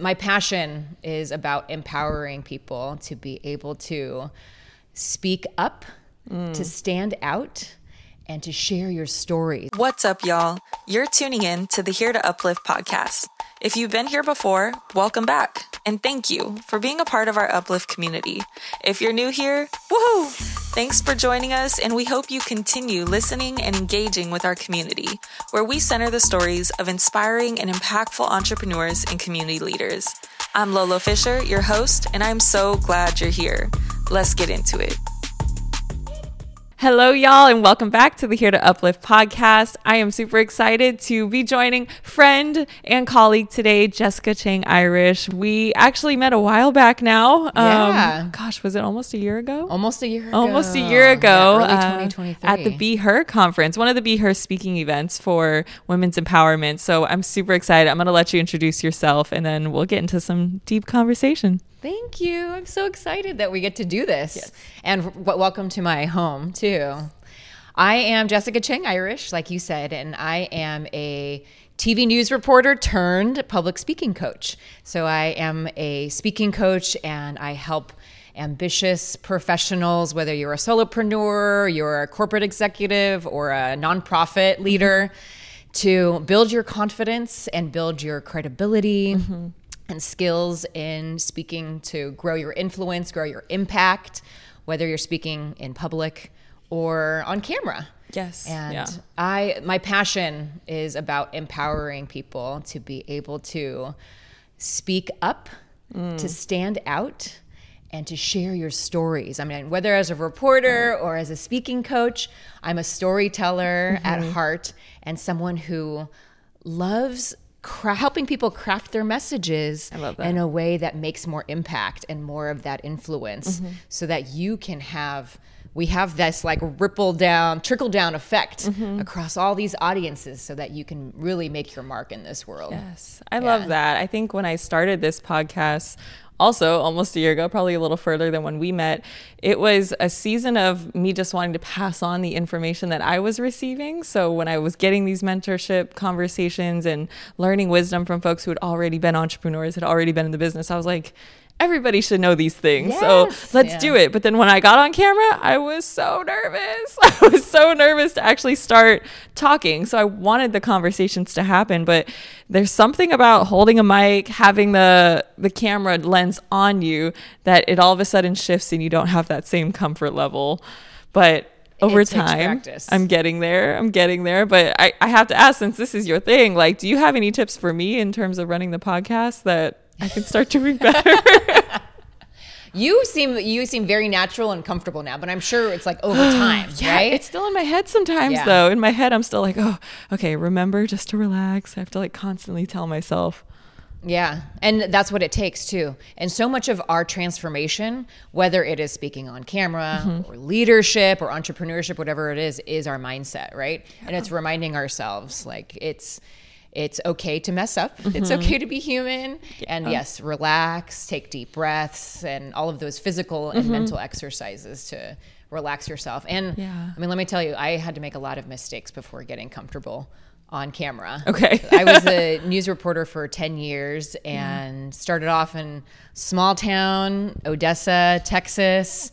my passion is about empowering people to be able to speak up, to mm. stand out, and to share your stories. What's up, y'all? You're tuning in to the Here to Uplift podcast. If you've been here before, welcome back. And thank you for being a part of our Uplift community. If you're new here, woohoo! Thanks for joining us, and we hope you continue listening and engaging with our community, where we center the stories of inspiring and impactful entrepreneurs and community leaders. I'm Lolo Fisher, your host, and I'm so glad you're here. Let's get into it. Hello, y'all, and welcome back to the Here to Uplift podcast. I am super excited to be joining friend and colleague today, Jessica Chang Irish. We actually met a while back now. Yeah. Um, gosh, was it almost a year ago? Almost a year ago. Almost a year ago, Yeah, early uh, 2023. at the Be Her conference, one of the Be Her speaking events for women's empowerment. So I'm super excited. I'm going to let you introduce yourself, and then we'll get into some deep conversation. Thank you. I'm so excited that we get to do this. And w- welcome to my home, too. I am Jessica Chang Irish, like you said, and I am a TV news reporter turned public speaking coach. So I am a speaking coach and I help ambitious professionals, whether you're a solopreneur, you're a corporate executive, or a nonprofit leader, mm-hmm. to build your confidence and build your credibility mm-hmm. And skills in speaking to grow your influence, grow your impact, whether you're speaking in public or on camera. Yes, And yeah. I my passion is about empowering people to be able to speak up, mm. to stand out, and to share your stories. I mean, whether as a reporter or as a speaking coach, I'm a storyteller at mm-hmm. heart and someone who loves cra- helping people craft their messages in a way that makes more impact and more of that influence mm-hmm. so that you can have we have this like ripple down trickle down effect mm-hmm. across all these audiences so that you can really make your mark in this world. Yes, I love that. I think when I started this podcast, also almost a year ago, probably a little further than when we met, it was a season of me just wanting to pass on the information that I was receiving. So when I was getting these mentorship conversations and learning wisdom from folks who had already been entrepreneurs, had already been in the business, I was like, everybody should know these things. Yes. So let's Yeah. do it. But then when I got on camera, I was so nervous. I was so nervous to actually start talking. So I wanted the conversations to happen, but there's something about holding a mic, having the the camera lens on you that it all of a sudden shifts and you don't have that same comfort level. But over time. I'm getting there. I'm getting there. But I, I have to ask, since this is your thing, like, do you have any tips for me in terms of running the podcast that I can start doing better? you seem you seem very natural and comfortable now but i'm sure it's like over time right It's still in my head sometimes Yeah. though. In my head I'm still like, "Oh, okay, remember just to relax." I have to like constantly tell myself. Yeah. And that's what it takes too. And so much of our transformation, whether it is speaking on camera Mm-hmm. or leadership or entrepreneurship, whatever it is, is our mindset, right? And it's reminding ourselves like it's it's okay to mess up. It's Mm-hmm. okay to be human. And yes, relax, take deep breaths and all of those physical and mental exercises to relax yourself. And Mm-hmm. Yeah. I mean, let me tell you, I had to make a lot of mistakes before getting comfortable on camera. Okay. I was a news reporter for 10 years and started off in small town, Odessa, Texas.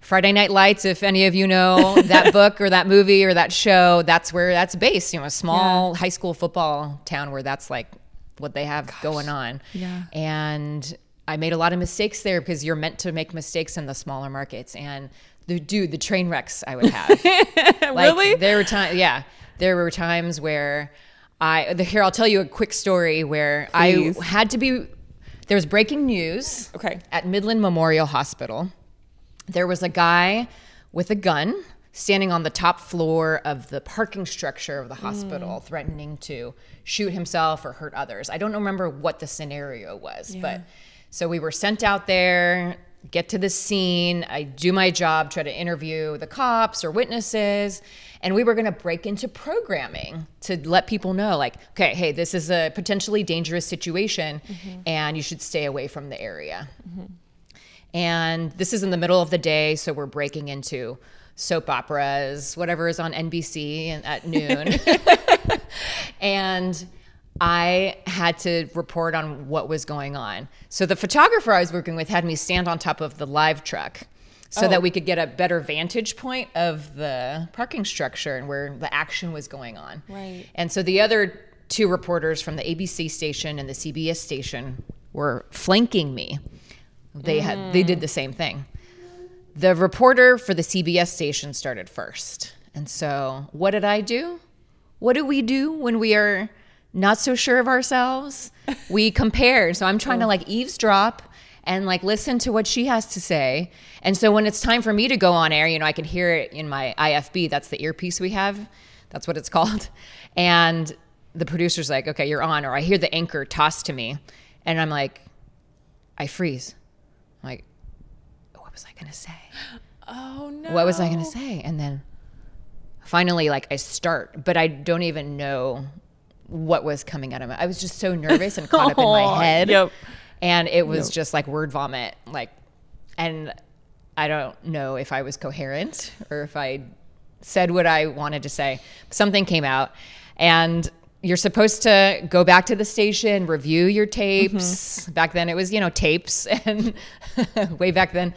Friday Night Lights, if any of you know that book or that movie or that show, that's where that's based. You know, a small high school football town where that's like what they have going on. Yeah. And I made a lot of mistakes there because you're meant to make mistakes in the smaller markets. And the dude, the train wrecks I would have. Like, really? There were times, yeah, there were times where I the, here. I'll tell you a quick story where Please. I had to be. There was breaking news. Okay. At Midland Memorial Hospital, there was a guy with a gun standing on the top floor of the parking structure of the hospital, mm. threatening to shoot himself or hurt others. I don't remember what the scenario was, but so we were sent out there get to the scene. I do my job, try to interview the cops or witnesses, and we were going to break into programming to let people know, like, okay, hey, this is a potentially dangerous situation, mm-hmm. and you should stay away from the area. Mm-hmm. And this is in the middle of the day, so we're breaking into soap operas, whatever is on NBC at noon. and I had to report on what was going on. So the photographer I was working with had me stand on top of the live truck so Oh. that we could get a better vantage point of the parking structure and where the action was going on. Right. And so the other two reporters from the ABC station and the CBS station were flanking me. They had they did the mm. same thing. The reporter for the CBS station started first. And so, what did I do? What do we do when we are not so sure of ourselves? We compare. So, I'm trying to oh. like eavesdrop and like listen to what she has to say. And so, when it's time for me to go on air, you know, I can hear it in my IFB. That's the earpiece we have. That's what it's called. And the producer's like, okay, you're on. Or I hear the anchor toss to me. And I'm like, I freeze. Like, what was I going to say? Oh no. what was I going to say? And then finally, like I start, but I don't even know what was coming out of my. I was just so nervous and caught up in my oh, head. yep. And it was just like word vomit. Like, and I don't know if I was coherent or if I said what I wanted to say. Something came out, and you're supposed to go back to the station, review your tapes. Mm-hmm. Back then, it was you know tapes, and way back then,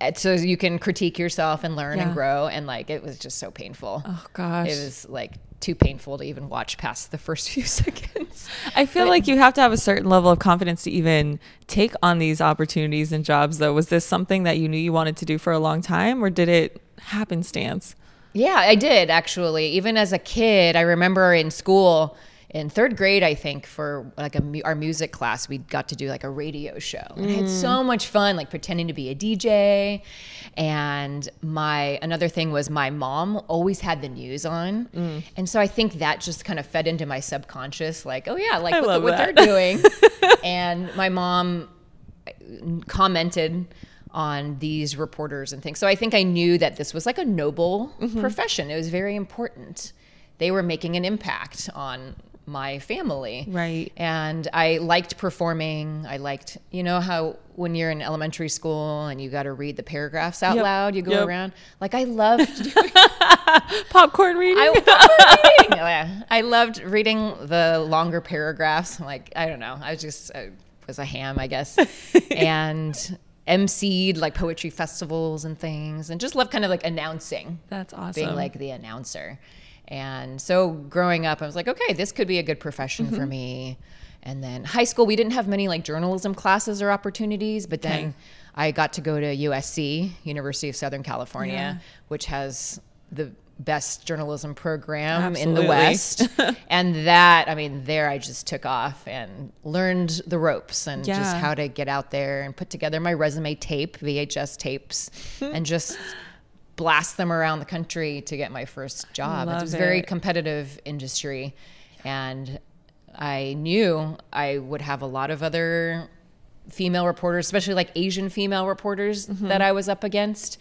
uh, so you can critique yourself and learn and grow. And like it was just so painful. Oh gosh. It was like too painful to even watch past the first few seconds. I feel like you have to have a certain level of confidence to even take on these opportunities and jobs though. Was this something that you knew you wanted to do for a long time or did it happenstance? Yeah, I did actually. Even as a kid, I remember in school in third grade, I think for like a our music class, we got to do like a radio show. And I had so much fun, like pretending to be a DJ. And my another thing was my mom always had the news on, and so I think that just kind of fed into my subconscious, like, oh yeah, like what they're doing. and my mom uh, commented on these reporters and things. So I think I knew that this was like a noble Mm-hmm. profession. It was very important. They were making an impact on my family. Right. And I liked performing. I liked, you know, how when you're in elementary school and you got to read the paragraphs out Yep. loud, you go Yep. around. Like I loved doing Popcorn reading? I loved reading. Yeah. I loved reading the longer paragraphs. Like I don't know. I was just I was a ham, I guess, and emceed like poetry festivals and things, and just love kind of like announcing, That's awesome. being like the announcer. And so growing up, I was like, okay, this could be a good profession Mm-hmm. for me. And then high school, we didn't have many like journalism classes or opportunities, but then Okay. I got to go to USC, University of Southern California, Yeah. which has the best journalism program in the West. and that, I mean, there I just took off and learned the ropes and just how to get out there and put together my resume tape, VHS tapes, and just blast them around the country to get my first job. Love it was a very competitive industry. And I knew I would have a lot of other female reporters, especially like Asian female reporters Mm-hmm. that I was up against.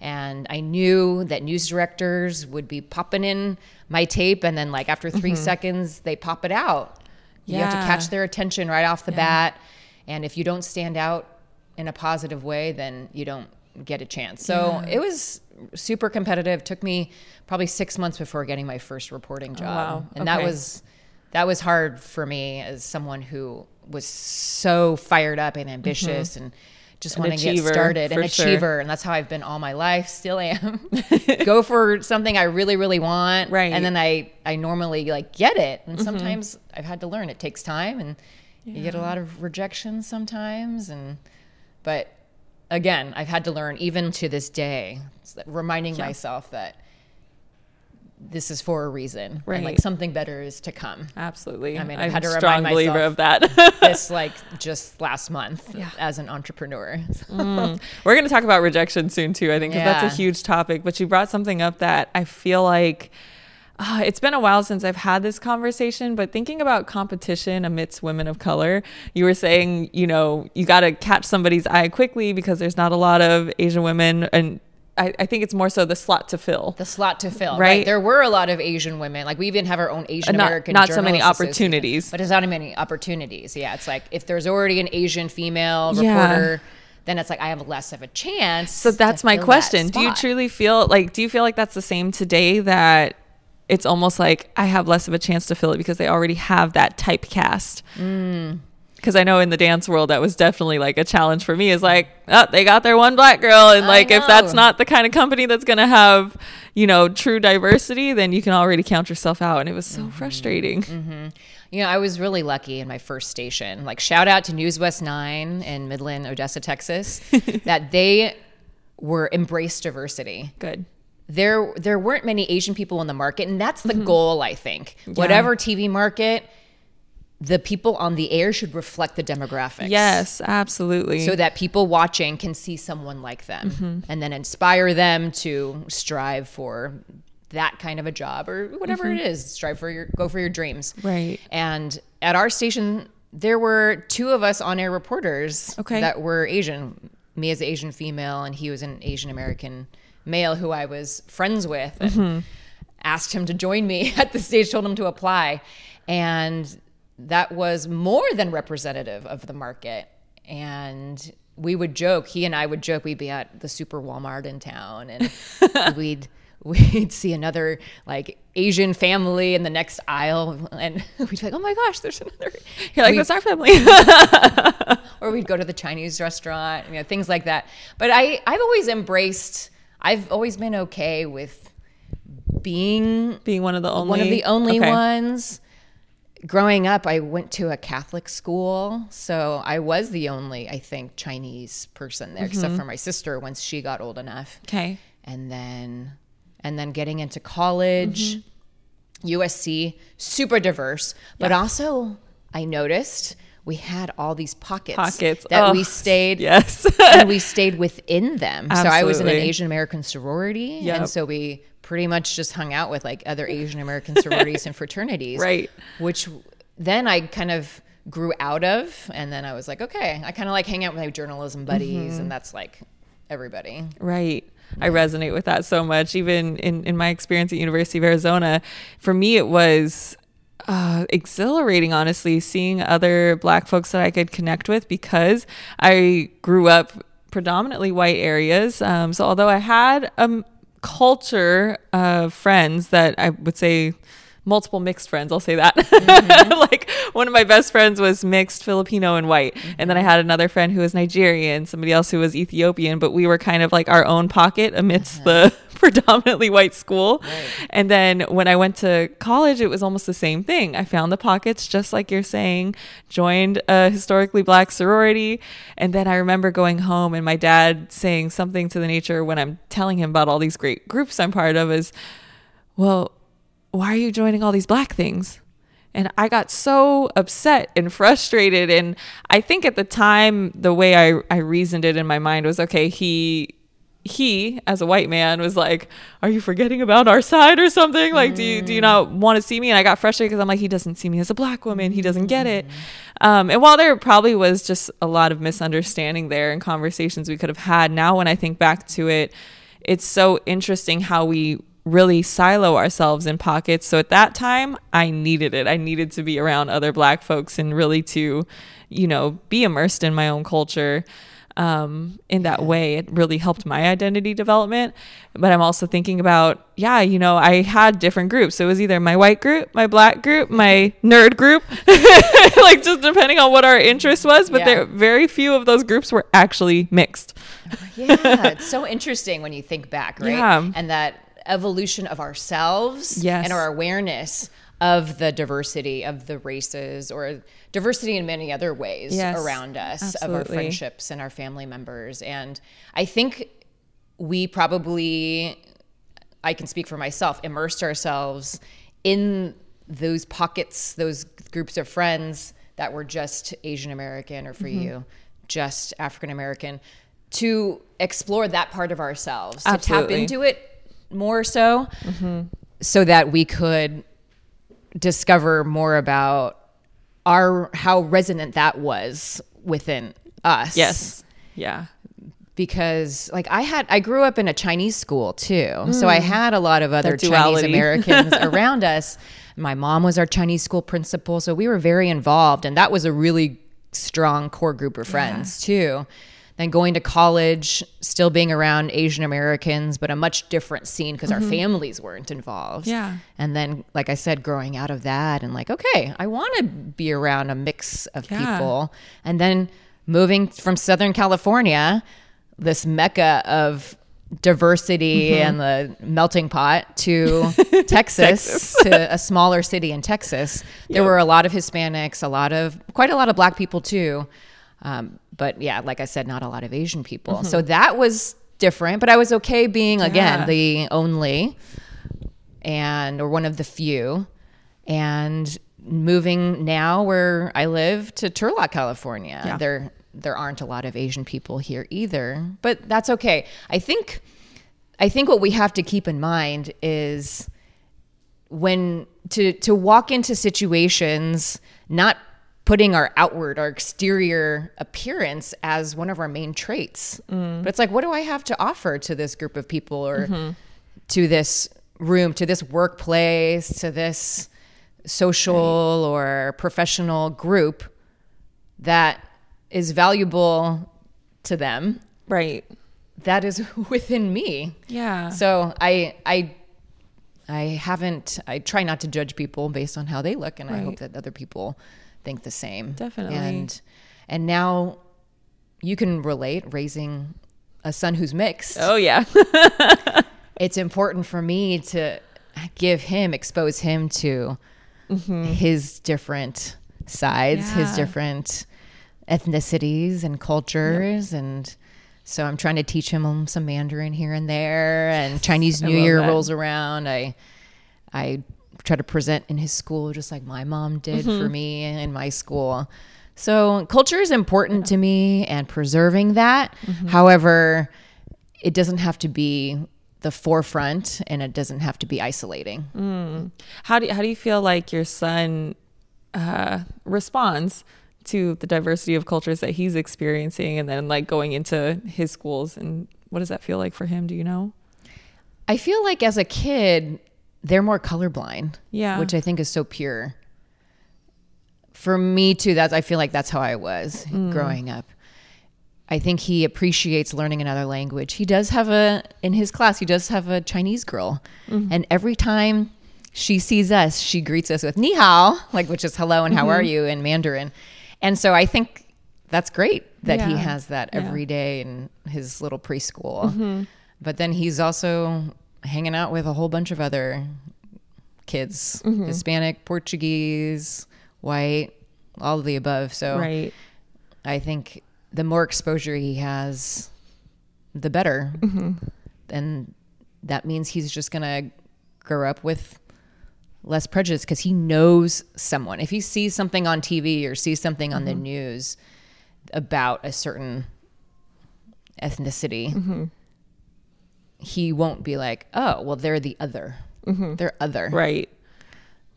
And I knew that news directors would be popping in my tape, and then like after 3 seconds, they pop it out. You have to Mm-hmm. Catch their attention right off the bat. And if you don't stand out in a positive way, then you don't get a chance. So it was super competitive. Took me probably six months before getting my first reporting job. Oh, wow. And that was that was hard for me as someone who was so fired up and ambitious and just An want to get started. An sure. achiever. And that's how I've been all my life, still am. Go for something I really, really want. Right. And then I, I normally like get it. And mm-hmm. sometimes I've had to learn it takes time and you get a lot of rejection sometimes. And, but again, I've had to learn even to this day, reminding myself that this is for a reason. And like something better is to come. Absolutely. I mean, I've had to remind myself. of that. this like just last month as an entrepreneur. We're going to talk about rejection soon too. I think 'cause that's Yeah. a huge topic. But you brought something up that I feel like uh, it's been a while since I've had this conversation. But thinking about competition amidst women of color, you were saying you know you got to catch somebody's eye quickly because there's not a lot of Asian women, and I, I think it's more so the slot to fill. the slot to fill. Right. Right. There were a lot of Asian women. Like we even have our own Asian not- American. not so many opportunities. But there's not many opportunities. Yeah. It's like if there's already an Asian female Yeah. reporter, then it's like I have less of a chance. So that's my fill that question. Do you truly feel like do you feel like that's the same today that it's almost like I have less of a chance to fill it because they already have that typecast. Mm. Because I know in the dance world, that was definitely like a challenge for me. Is like, oh, they got their one black girl, and like if that's not the kind of company that's gonna have, you know, true diversity, then you can already count yourself out. And it was so Mm-hmm. frustrating. You know, I was really lucky in my first station. Like, shout out to News West 9 in Midland, Odessa, Texas, that they were embraced diversity. Good. There, there weren't many Asian people in the market, and that's the Mm-hmm. goal, I think. Whatever TV market, the people on the air should reflect the demographics. Yes, absolutely. So that people watching can see someone like them Mm-hmm. and then inspire them to strive for that kind of a job or whatever it is. Strive for your go for your dreams. Mm-hmm. Right. And at our station, there were two of us on air reporters Okay. that were Asian. Me as an Asian female, and he was an Asian American male who I was friends with. And Mm-hmm. Asked him to join me at the stage, told him to apply. And that was more than representative of the market. And we would joke, he and I would joke, we'd be at the super Walmart in town and we'd we'd see another like Asian family in the next aisle and we'd be like, Oh my gosh, there's another You're like, we- that's our family. or we'd go to the Chinese restaurant, you know, things like that. But I, I've always embraced, I've always been okay with being Being one of the only one of the only Okay. ones. Growing up, I went to a Catholic school, so I was the only, I think, Chinese person there, except Mm-hmm. for my sister once she got old enough. Okay. And then, and then getting into college, Mm-hmm. USC, super diverse, but also I noticed we had all these pockets, Pockets. that Oh, we stayed Yes. and we stayed within them. So I was in an Asian American sorority, Yep. and so we pretty much just hung out with like other Asian American sororities and fraternities, Right. Which then I kind of grew out of, and then I was like, okay, I kind of like hang out with my journalism buddies, Mm-hmm. and that's like everybody. Right. I resonate with that so much. Even in, in my experience at University of Arizona, for me, it was uh, exhilarating, honestly, seeing other Black folks that I could connect with because I grew up predominantly white areas. Um, so although I had a m- culture of friends that I would say multiple mixed friends i'll say that. Mm-hmm. Like one of my best friends was mixed filipino and white and then i mm-hmm. had another friend who was nigerian somebody else who was ethiopian but we were kind of like our own pocket amidst the mm-hmm. predominantly white school and then when i went to college it was almost the same thing i found the pockets just like you're saying joined a historically black sorority and then i remember going home and my dad saying something to the nature when i'm telling him about all these great groups i'm part of is well why are you joining all these black things? And I got so upset and frustrated. And I think at the time, the way I, I reasoned it in my mind was okay, he he as a white man was like are you forgetting about our side or something like do you do you not want to see me and i got frustrated because i'm like he doesn't see me as a black woman he doesn't get it um, and while there probably was just a lot of misunderstanding there and conversations we could have had now when i think back to it it's so interesting how we really silo ourselves in pockets. So at that time, I needed it. I needed to be around other black folks and really to, you know, be immersed in my own culture. Um, in that way, it really helped my identity development. But I'm also thinking about, yeah, you know, I had different groups. It was either my white group, my black group, my nerd group, like just depending on what our interest was. But Yeah. there, very few of those groups were actually mixed. Yeah, it's so interesting when you think back, right? Yeah. And that evolution of ourselves Yes. and our awareness of the diversity of the races or diversity in many other ways Yes, around us of our friendships and our family members. And I think we probably I can speak for myself, immersed ourselves in those pockets, those groups of friends that were just Asian American or for Mm-hmm. you, just African American, to explore that part of ourselves, to tap Mm-hmm. into it more so, so that we could discover more about our how resonant that was within us Yes. Yeah. because like I had I grew up in a Chinese school too. So I hmm. had a lot of other Chinese. Americans around us. My mom was our Chinese school principal, so we were very involved and that was a really strong core group of friends too then going to college, still being around Asian Americans, but a much different scene because our families weren't involved. Yeah. And then, like I said, growing out of that and like, okay, I want to be around a mix of Yeah. people. And then moving from Southern California, this mecca of diversity and the melting pot to Texas, to a smaller city in Texas. There were a lot of Hispanics, a lot of quite a lot of black people too. Um, but yeah, like I said, not a lot of Asian people. Mm-hmm. So that was different, but I was okay being again Yeah. the only and or one of the few and moving now where I live to Turlock, California. Yeah. There there aren't a lot of Asian people here either, but that's okay. I think I think what we have to keep in mind is when to to walk into situations not putting our outward our exterior appearance as one of our main traits. Mm. But it's like what do i have to offer to this group of people or to this room to this workplace to this social or professional group that is valuable to them? Right. that is within me. Yeah. so I I I haven't I try not to judge people based on how they look and I hope that other people think the same. Definitely. And and now you can relate raising a son who's mixed. oh yeah. It's important for me to give him expose him to mm-hmm. his different sides, his different ethnicities and cultures and so I'm trying to teach him some Mandarin here and there and Chinese New Year that. rolls around. I I try to present in his school just like my mom did Mm-hmm. for me in my school. So culture is important to me and preserving that. Mm-hmm. However, it doesn't have to be the forefront and it doesn't have to be isolating. How do you, how do you feel like your son uh, responds to the diversity of cultures that he's experiencing, and then like going into his schools? And what does that feel like for him? Do you know? I feel like as a kid, they're more colorblind. Yeah. Which I think is so pure. For me too, that's I feel like that's how I was mm. growing up. I think he appreciates learning another language. He does have a in his class, he does have a Chinese girl. Mm-hmm. And every time she sees us, she greets us with ni hao, like which is hello and how mm-hmm. are you in Mandarin. And so I think that's great that he has that Yeah. every day in his little preschool. Mm-hmm. But then he's also hanging out with a whole bunch of other kids mm-hmm. Hispanic, Portuguese, white, all of the above. So Right. I think the more exposure he has, the better. Mm-hmm. And that means he's just going to grow up with less prejudice because he knows someone. If he sees something on TV or sees something on the mm-hmm. news about a certain ethnicity, he won't be like, oh, well, they're the other. They're other. Right.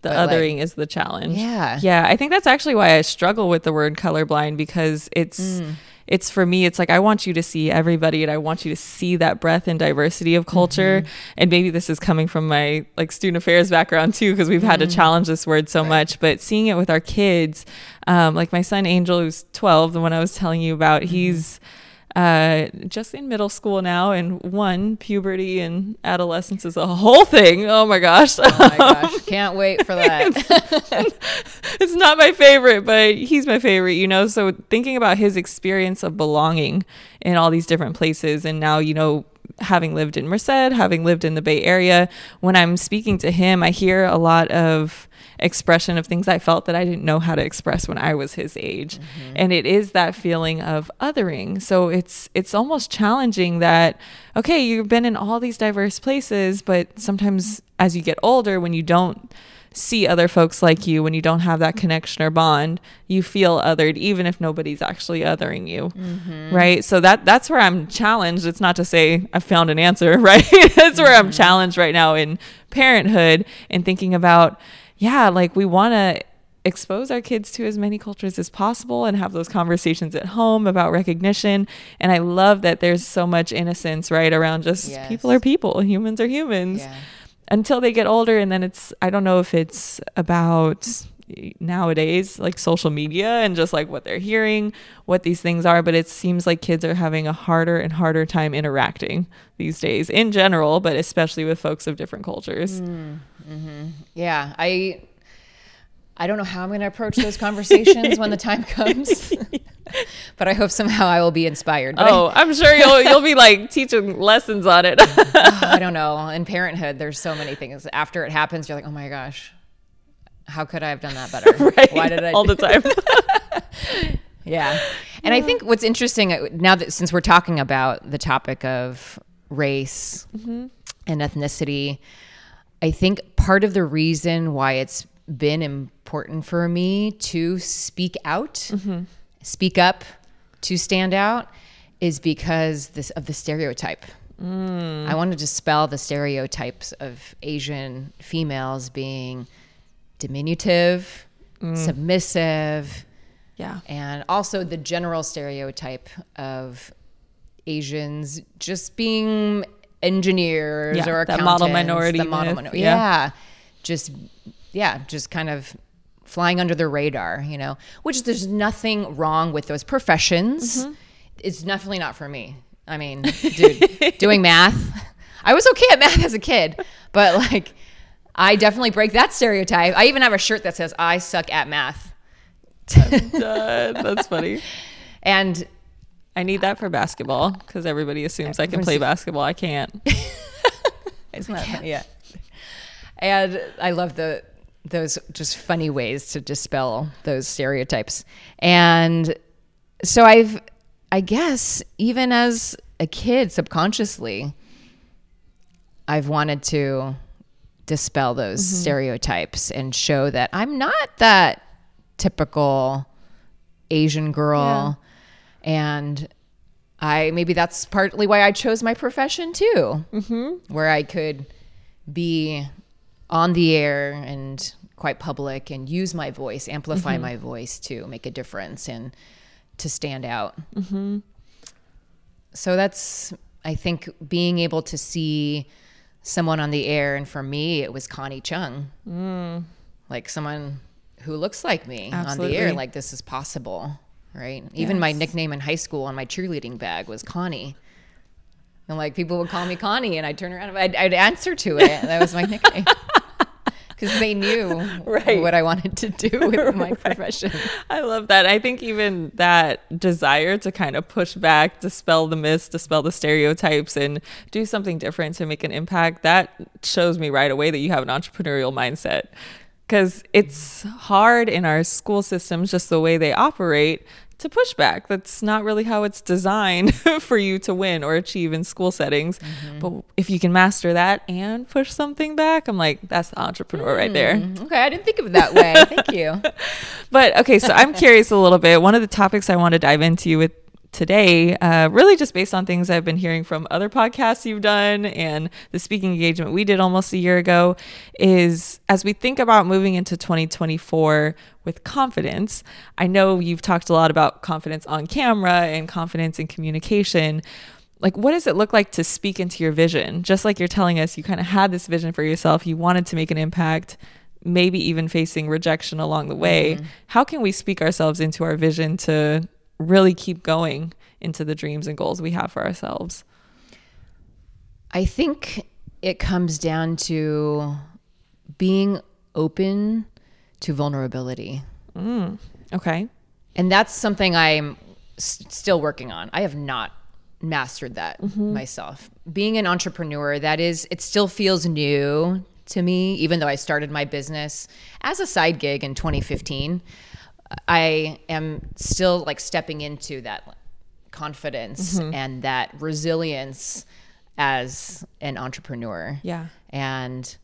The But, like- othering is the challenge. Yeah. Yeah. I think that's actually why I struggle with the word colorblind because it's Mm. it's for me, it's like I want you to see everybody and I want you to see that breadth and diversity of culture. Mm-hmm. And maybe this is coming from my like student affairs background too, because we've had to Mm. challenge this word so much. But seeing it with our kids, um, like my son Angel, who's 12, the one I was telling you about, Mm-hmm. he's uh just in middle school now and one puberty and adolescence is a whole thing oh my gosh Oh my gosh. Can't wait for that. it's not my favorite, but he's my favorite, you know. So thinking about his experience of belonging in all these different places, and now, you know, having lived in Merced, having lived in the Bay Area, when I'm speaking to him, I hear a lot of expression of things I felt that I didn't know how to express when I was his age. Mm-hmm. And it is that feeling of othering. So it's it's almost challenging that okay, you've been in all these diverse places, but sometimes as you get older when you don't see other folks like you when you don't have that connection or bond you feel othered even if nobody's actually othering you. Mm-hmm. Right? So that that's where i'm challenged. It's not to say i found an answer right? That's where i'm mm-hmm. challenged right now in parenthood and thinking about yeah like we want to expose our kids to as many cultures as possible and have those conversations at home about recognition and i love that there's so much innocence right around just Yes. people are people humans are humans Yeah. until they get older and then it's i don't know if it's about nowadays like social media and just like what they're hearing what these things are but it seems like kids are having a harder and harder time interacting these days in general but especially with folks of different cultures. Mm-hmm. yeah i i don't know how i'm going to approach those conversations when the time comes but i hope somehow i will be inspired. But oh I, i'm sure you'll you'll be like teaching lessons on it. I don't know. In parenthood there's so many things. After it happens you're like oh my gosh how could I have done that better? right. Why did I all the time? yeah. And I think what's interesting uh, now that since we're talking about the topic of race mm-hmm. and ethnicity, I think part of the reason why it's been important for me to speak out, mm-hmm. speak up, to stand out is because this of the stereotype. Mm. I want to dispel the stereotypes of Asian females being diminutive, mm. submissive. Yeah. And also the general stereotype of Asians just being engineers yeah, or accountants. model minority. The model minority. Yeah. yeah. Just, yeah, just kind of flying under the radar, you know, which there's nothing wrong with those professions. Mm-hmm. It's definitely not for me. I mean, dude, doing math. I was okay at math as a kid, but like I definitely break that stereotype. I even have a shirt that says "I suck at math." That's funny. And I need that for basketball because everybody assumes I can play basketball. I can't. Isn't that funny? Yeah. And I love the those just funny ways to dispel those stereotypes. And so I've I guess even as a kid subconsciously I've wanted to dispel those mm-hmm. stereotypes and show that I'm not that typical Asian girl. Yeah. And I maybe that's partly why I chose my profession too, mm-hmm. where I could be on the air and quite public and use my voice, amplify mm-hmm. my voice to make a difference and to stand out. Mm-hmm. So that's, I think, being able to see someone on the air, and for me, it was Connie Chung, mm. like someone who looks like me Absolutely. on the air. Like this is possible, right? Yes. Even my nickname in high school on my cheerleading bag was Connie. And like people would call me Connie, and I'd turn around, I'd, I'd answer to it. That was my nickname. because they knew right. what I wanted to do with my right. profession. I love that. I think even that desire to kind of push back, dispel the myths, dispel the stereotypes, and do something different to make an impact, that shows me right away that you have an entrepreneurial mindset. Because it's hard in our school systems, just the way they operate, to push back. That's not really how it's designed for you to win or achieve in school settings. Mm-hmm. But if you can master that and push something back, I'm like, that's the entrepreneur mm, right there. Mm, okay, I didn't think of it that way. Thank you. but okay, so I'm curious a little bit. One of the topics I want to dive into with today, uh, really just based on things I've been hearing from other podcasts you've done and the speaking engagement we did almost a year ago, is as we think about moving into 2024 with confidence. I know you've talked a lot about confidence on camera and confidence in communication. Like, what does it look like to speak into your vision? Just like you're telling us, you kind of had this vision for yourself, you wanted to make an impact maybe even facing rejection along the way. Mm-hmm. How can we speak ourselves into our vision to really keep going into the dreams and goals we have for ourselves? I think it comes down to being open to vulnerability. Mm, okay. And that's something I'm s- still working on. I have not mastered that mm-hmm. myself. Being an entrepreneur, that is, it still feels new to me, even though I started my business as a side gig in 2015. I am still like stepping into that confidence mm-hmm. and that resilience as an entrepreneur. Yeah. And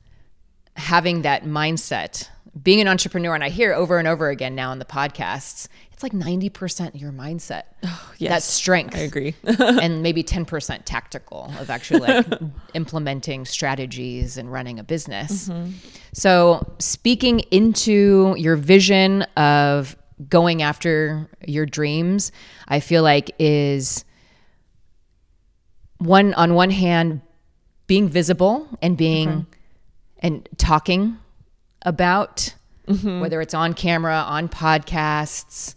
having that mindset, being an entrepreneur, and I hear over and over again now in the podcasts, it's like 90% your mindset. Oh, yes. That strength. I agree. and maybe 10% tactical of actually like implementing strategies and running a business. Mm-hmm. So, speaking into your vision of going after your dreams, I feel like is one on one hand being visible and being and talking about mm-hmm. whether it's on camera, on podcasts,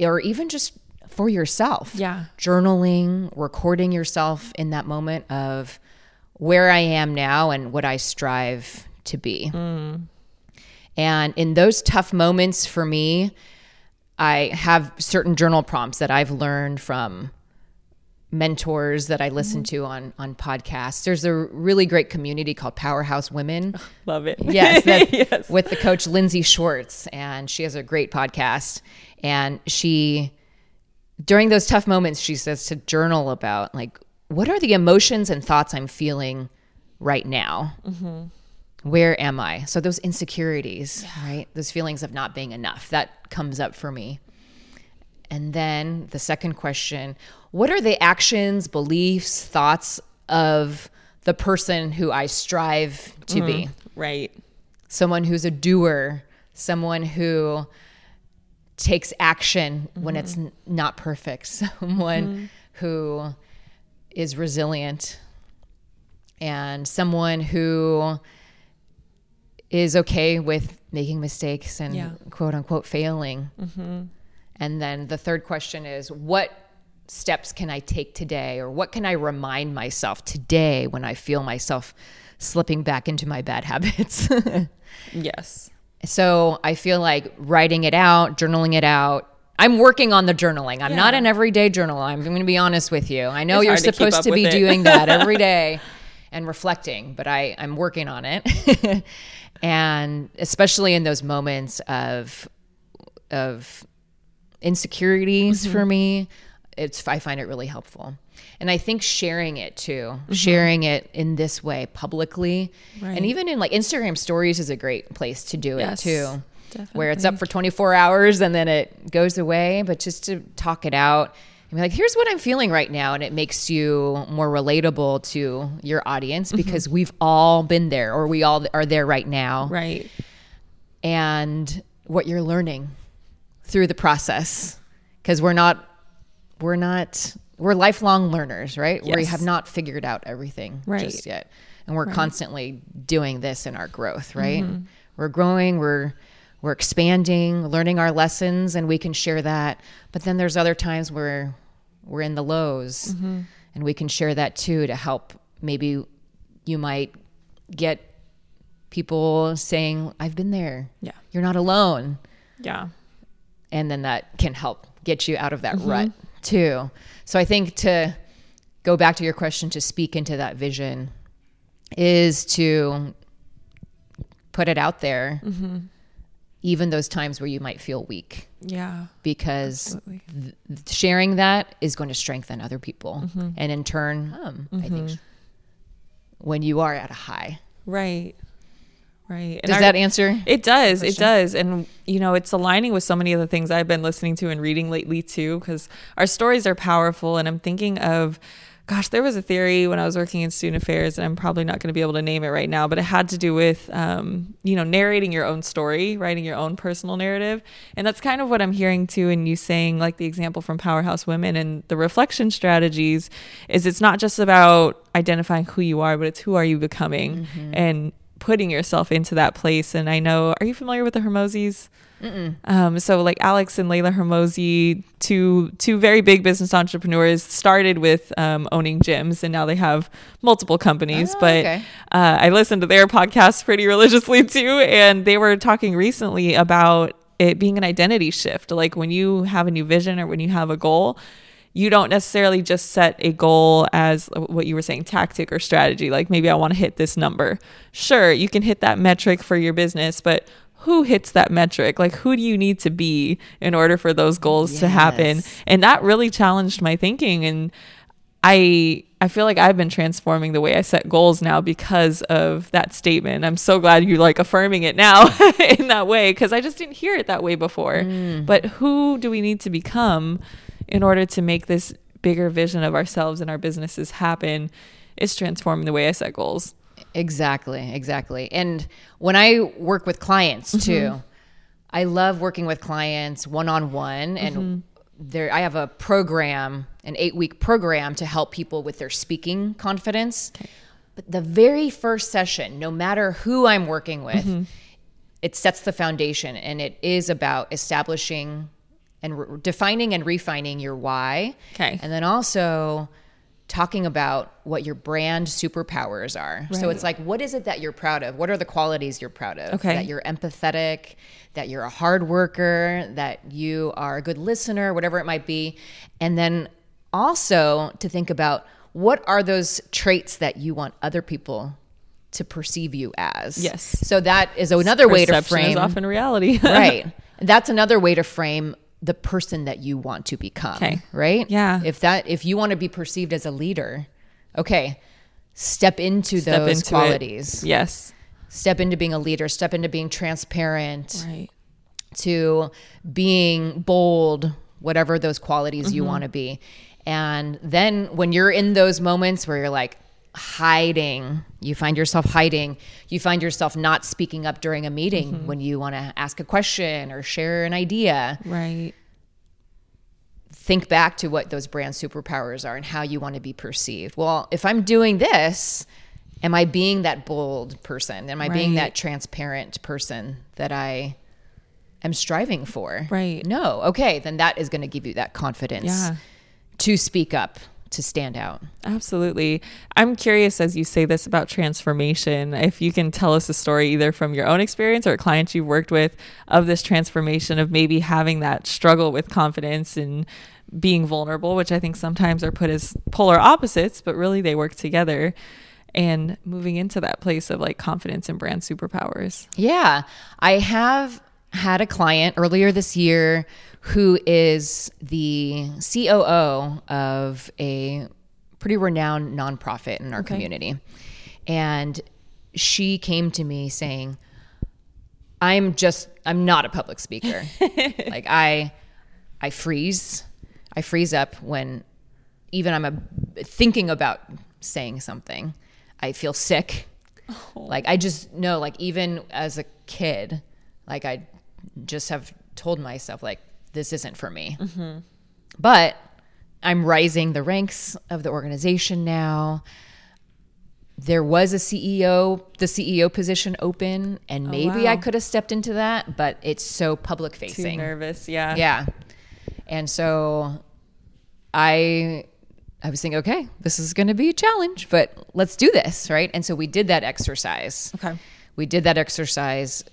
or even just for yourself. Yeah. Journaling, recording yourself in that moment of where I am now and what I strive to be. Mm. And in those tough moments for me, I have certain journal prompts that I've learned from mentors that I listen to on on podcasts. There's a really great community called Powerhouse Women. Love it. Yes, that, yes. with the coach Lindsey Schwartz, and she has a great podcast. And she, during those tough moments, she says to journal about like what are the emotions and thoughts I'm feeling right now. Mm-hmm. Where am I? So those insecurities, right? Those feelings of not being enough that comes up for me. And then the second question what are the actions, beliefs, thoughts of the person who I strive to be? Mm, right. Someone who's a doer, someone who takes action when it's mm-hmm. n- not perfect, someone mm-hmm. who is resilient, and someone who is okay with making mistakes and Yeah. quote unquote failing. Mm-hmm. And then the third question is what steps can I take today or what can I remind myself today when I feel myself slipping back into my bad habits? Yes. so I feel like writing it out, journaling it out. I'm working on the journaling. I'm not an everyday journaler. I'm going to be honest with you. I know It's you're hard to supposed to be doing that every day and reflecting, but I, I'm working on it. and especially in those moments of of insecurities Mm-hmm. for me, it's I find it really helpful. And I think sharing it too, Mm-hmm. sharing it in this way publicly, Right. and even in like Instagram stories is a great place to do Yes, it too, where it's up for 24 hours and then it goes away. But just to talk it out and be like, here's what I'm feeling right now, and it makes you more relatable to your audience Mm-hmm. because we've all been there, or we all are there right now, Right. and what you're learning through the process because we're not we're not we're lifelong learners right? We have not figured out everything Right. just yet. And we're constantly doing this in our growth right? Mm-hmm. We're growing we're we're expanding learning our lessons and we can share that. But then there's other times where we're in the lows mm-hmm. and we can share that too to help maybe you might get people saying i've been there. Yeah. you're not alone. Yeah. And then that can help get you out of that Mm-hmm. rut too. So I think to go back to your question to speak into that vision is to put it out there, Mm-hmm. even those times where you might feel weak, Yeah. because th- sharing that is going to strengthen other people, Mm-hmm. and in turn, um, I think when you are at a high, Right. Right. And does our- that answer? It does. It does. And, you know, it's aligning with so many of the things I've been listening to and reading lately, too, because our stories are powerful. And I'm thinking of, gosh, there was a theory when I was working in student affairs, and I'm probably not going to be able to name it right now, but it had to do with, um, you know, narrating your own story, writing your own personal narrative. And that's kind of what I'm hearing, too, in you saying, like the example from Powerhouse Women and the reflection strategies, is it's not just about identifying who you are, but it's who are you becoming. And putting yourself into that place. And I know, are you familiar with the Hormozis? Um, so like Alex and Leila Hormozi, two two very big business entrepreneurs, started with um, owning gyms, and now they have multiple companies. Oh, but okay. uh, I listened to their podcast pretty religiously too, and they were talking recently about it being an identity shift. Like when you have a new vision or when you have a goal, you don't necessarily just set a goal as what you were saying tactic or strategy like maybe i want to hit this number. Sure you can hit that metric for your business but who hits that metric? Like who do you need to be in order for those goals to happen? And that really challenged my thinking and i i feel like i've been transforming the way i set goals now because of that statement. I'm so glad you're like affirming it now in that way because i just didn't hear it that way before. Mm. But who do we need to become in order to make this bigger vision of ourselves and our businesses happen is transforming the way i set goals. Exactly, exactly. And when I work with clients mm-hmm. too, I love working with clients one on one and mm-hmm. there I have a program, an 8-week program to help people with their speaking confidence. But the very first session, no matter who I'm working with, mm-hmm. it sets the foundation and it is about establishing and re- defining and refining your why. Okay. And then also talking about what your brand superpowers are. So it's like, what is it that you're proud of? What are the qualities you're proud of? Okay. That you're empathetic, that you're a hard worker, that you are a good listener, whatever it might be. And then also to think about what are those traits that you want other people to perceive you as. Yes. So that is another way to frame is often reality. right. That's another way to frame the person that you want to become. Okay. Right? Yeah. If that if you want to be perceived as a leader, okay, step into Step those into it. qualities. Yes. Step into being a leader, step into being transparent, Right. to being bold, whatever those qualities Mm-hmm. you want to be. And then when you're in those moments where you're like hiding, you find yourself hiding, you find yourself not speaking up during a meeting Mm-hmm. when you want to ask a question or share an idea. Right. Think back to what those brand superpowers are and how you want to be perceived. Well, if I'm doing this, am I being that bold person? Am I being that transparent person that I am striving for? Right. No. Okay, then that is going to give you that confidence Yeah. to speak up, to stand out. Absolutely. I'm curious as you say this about transformation, if you can tell us a story either from your own experience or clients you've worked with of this transformation of maybe having that struggle with confidence and being vulnerable, which I think sometimes are put as polar opposites, but really they work together and moving into that place of like confidence and brand superpowers. Yeah. I have had a client earlier this year who is the COO of a pretty renowned nonprofit in our community. And she came to me saying, I'm just I'm not a public speaker. like I I freeze. I freeze up when even I'm a, thinking about saying something. I feel sick. Oh. Like I just know like even as a kid, like I just have told myself like this isn't for me. But I'm rising the ranks of the organization now. There was a CEO, the CEO position open, and oh, maybe I wow. could have stepped into that, but it's so public Too facing. nervous. Yeah. Yeah. And so I I was thinking, okay, this is going to be a challenge, but let's do this, right? And so we did that exercise. Okay. We did that exercise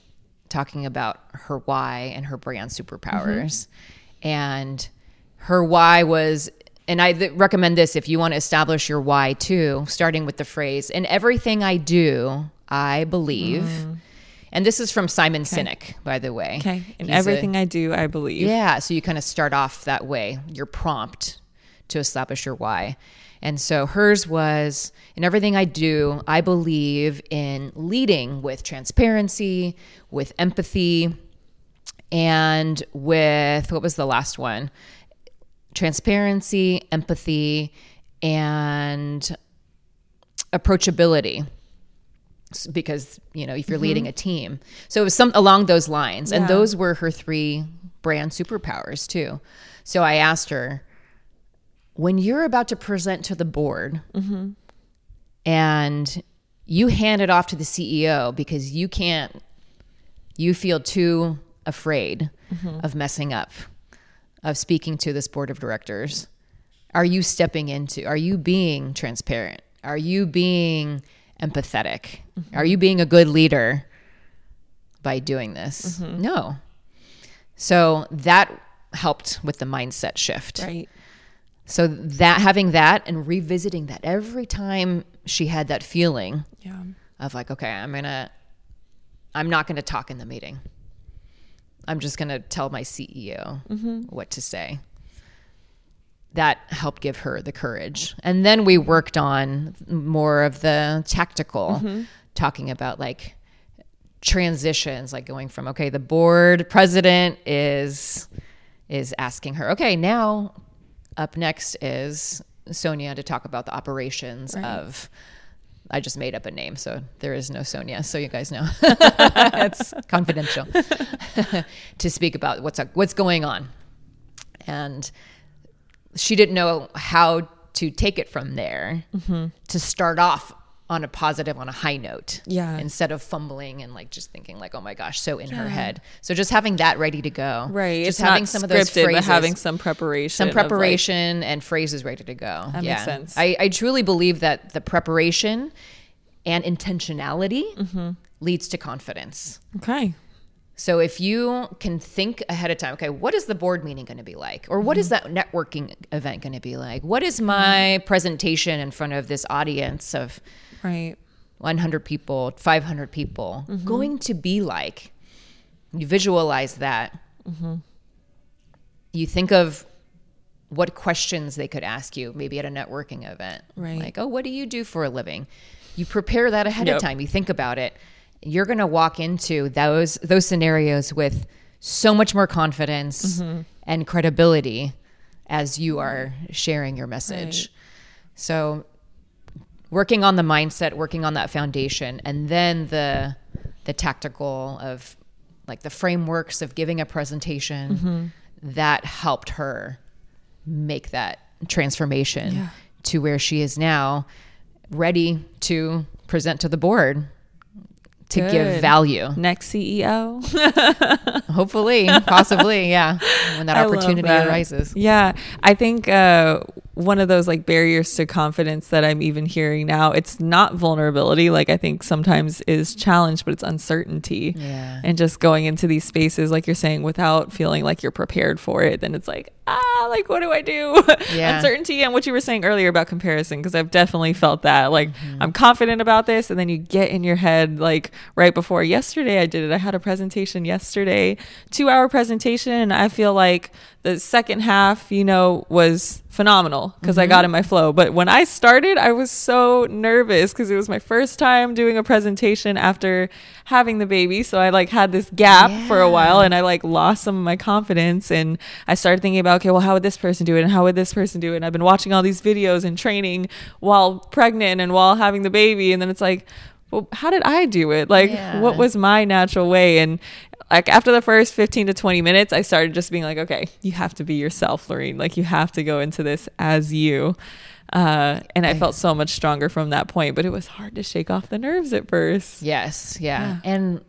talking about her why and her brand superpowers. Mm-hmm. And her why was and I th- recommend this if you want to establish your why too, starting with the phrase, in everything I do, I believe. Mm-hmm. And this is from Simon Sinek, by the way. Okay. In He's everything I do, I believe. yeah, so you kind of start off that way, your prompt to establish your why. And so hers was in everything I do, I believe in leading with transparency, with empathy, and with what was the last one? Transparency, empathy, and approachability. Because you know if you're leading mm-hmm. a team. So it was some along those lines. And those were her three brand superpowers too. So i asked her when you're about to present to the board mm-hmm. and you hand it off to the ceo because you can't you feel too afraid mm-hmm. of messing up of speaking to this board of directors are you stepping into are you being transparent? Are you being empathetic? Mm-hmm. Are you being a good leader by doing this? No. So that helped with the mindset shift. Right. So that having that and revisiting that every time she had that feeling Yeah. of like okay i'm gonna i'm not gonna talk in the meeting. I'm just gonna tell my ceo mm-hmm. what to say. That helped give her the courage. And then we worked on more of the tactical mm-hmm. talking about like transitions like going from okay the board president is is asking her okay now up next is sonia to talk about the operations of i just made up a name so there is no sonia so you guys know. It's confidential. To speak about what's what's going on. And she didn't know how to take it from there mm-hmm. to start off on a positive, on a high note. Yeah. Instead of fumbling and like just thinking like, oh my gosh, so in her head. So just having that ready to go. Right. Just it's having not some scripted, of those phrases. but having some preparation. some of, like- preparation and phrases ready to go. That makes sense. I, I truly believe that the preparation and intentionality Mm-hmm. leads to confidence. okay. So if you can think ahead of time, okay, what is the board meeting going to be like? Or what is Mm-hmm. that networking event going to be like? What is my presentation in front of this audience of Right. 100 people, 500 people Mm-hmm. going to be like? You visualize that. Mm-hmm. You think of what questions they could ask you, maybe at a networking event. Right. Like, oh, what do you do for a living? You prepare that ahead Yep. of time. You think about it. You're going to walk into those those scenarios with so much more confidence Mm-hmm. and credibility as you are sharing your message. Right. So working on the mindset, working on that foundation, and then the the tactical of like the frameworks of giving a presentation Mm-hmm. that helped her make that transformation Yeah. to where she is now ready to present to the board to give value Next CEO. hopefully possibly yeah when that I opportunity that. arises Yeah, I think uh, one of those like barriers to confidence that I'm even hearing now, it's not vulnerability. Like I think sometimes is challenge, but it's uncertainty. Yeah. And just going into these spaces, like you're saying, without feeling like you're prepared for it, then it's like, ah, like what do I do? Yeah. Uncertainty and what you were saying earlier about comparison, because I've definitely felt that. Like Mm-hmm. I'm confident about this, and then you get in your head like right before yesterday I did it. I had a presentation yesterday, two hour presentation, and I feel like the second half, you know, was phenomenal because I mm-hmm. got in my flow. But when I started, I was so nervous because it was my first time doing a presentation after having the baby. So I like had this gap for a while and I like lost some of my confidence. And I started thinking about, okay, well, how would this person do it? And how would this person do it? And I've been watching all these videos and training while pregnant and while having the baby. And then it's like, well, how did I do it? Like, Yeah. what was my natural way? And like after the first 15 to 20 minutes, I started just being like, okay, you have to be yourself, Lorene. Like, you have to go into this as you. Uh, and I felt so much stronger from that point, but it was hard to shake off the nerves at first. Yes, yeah. And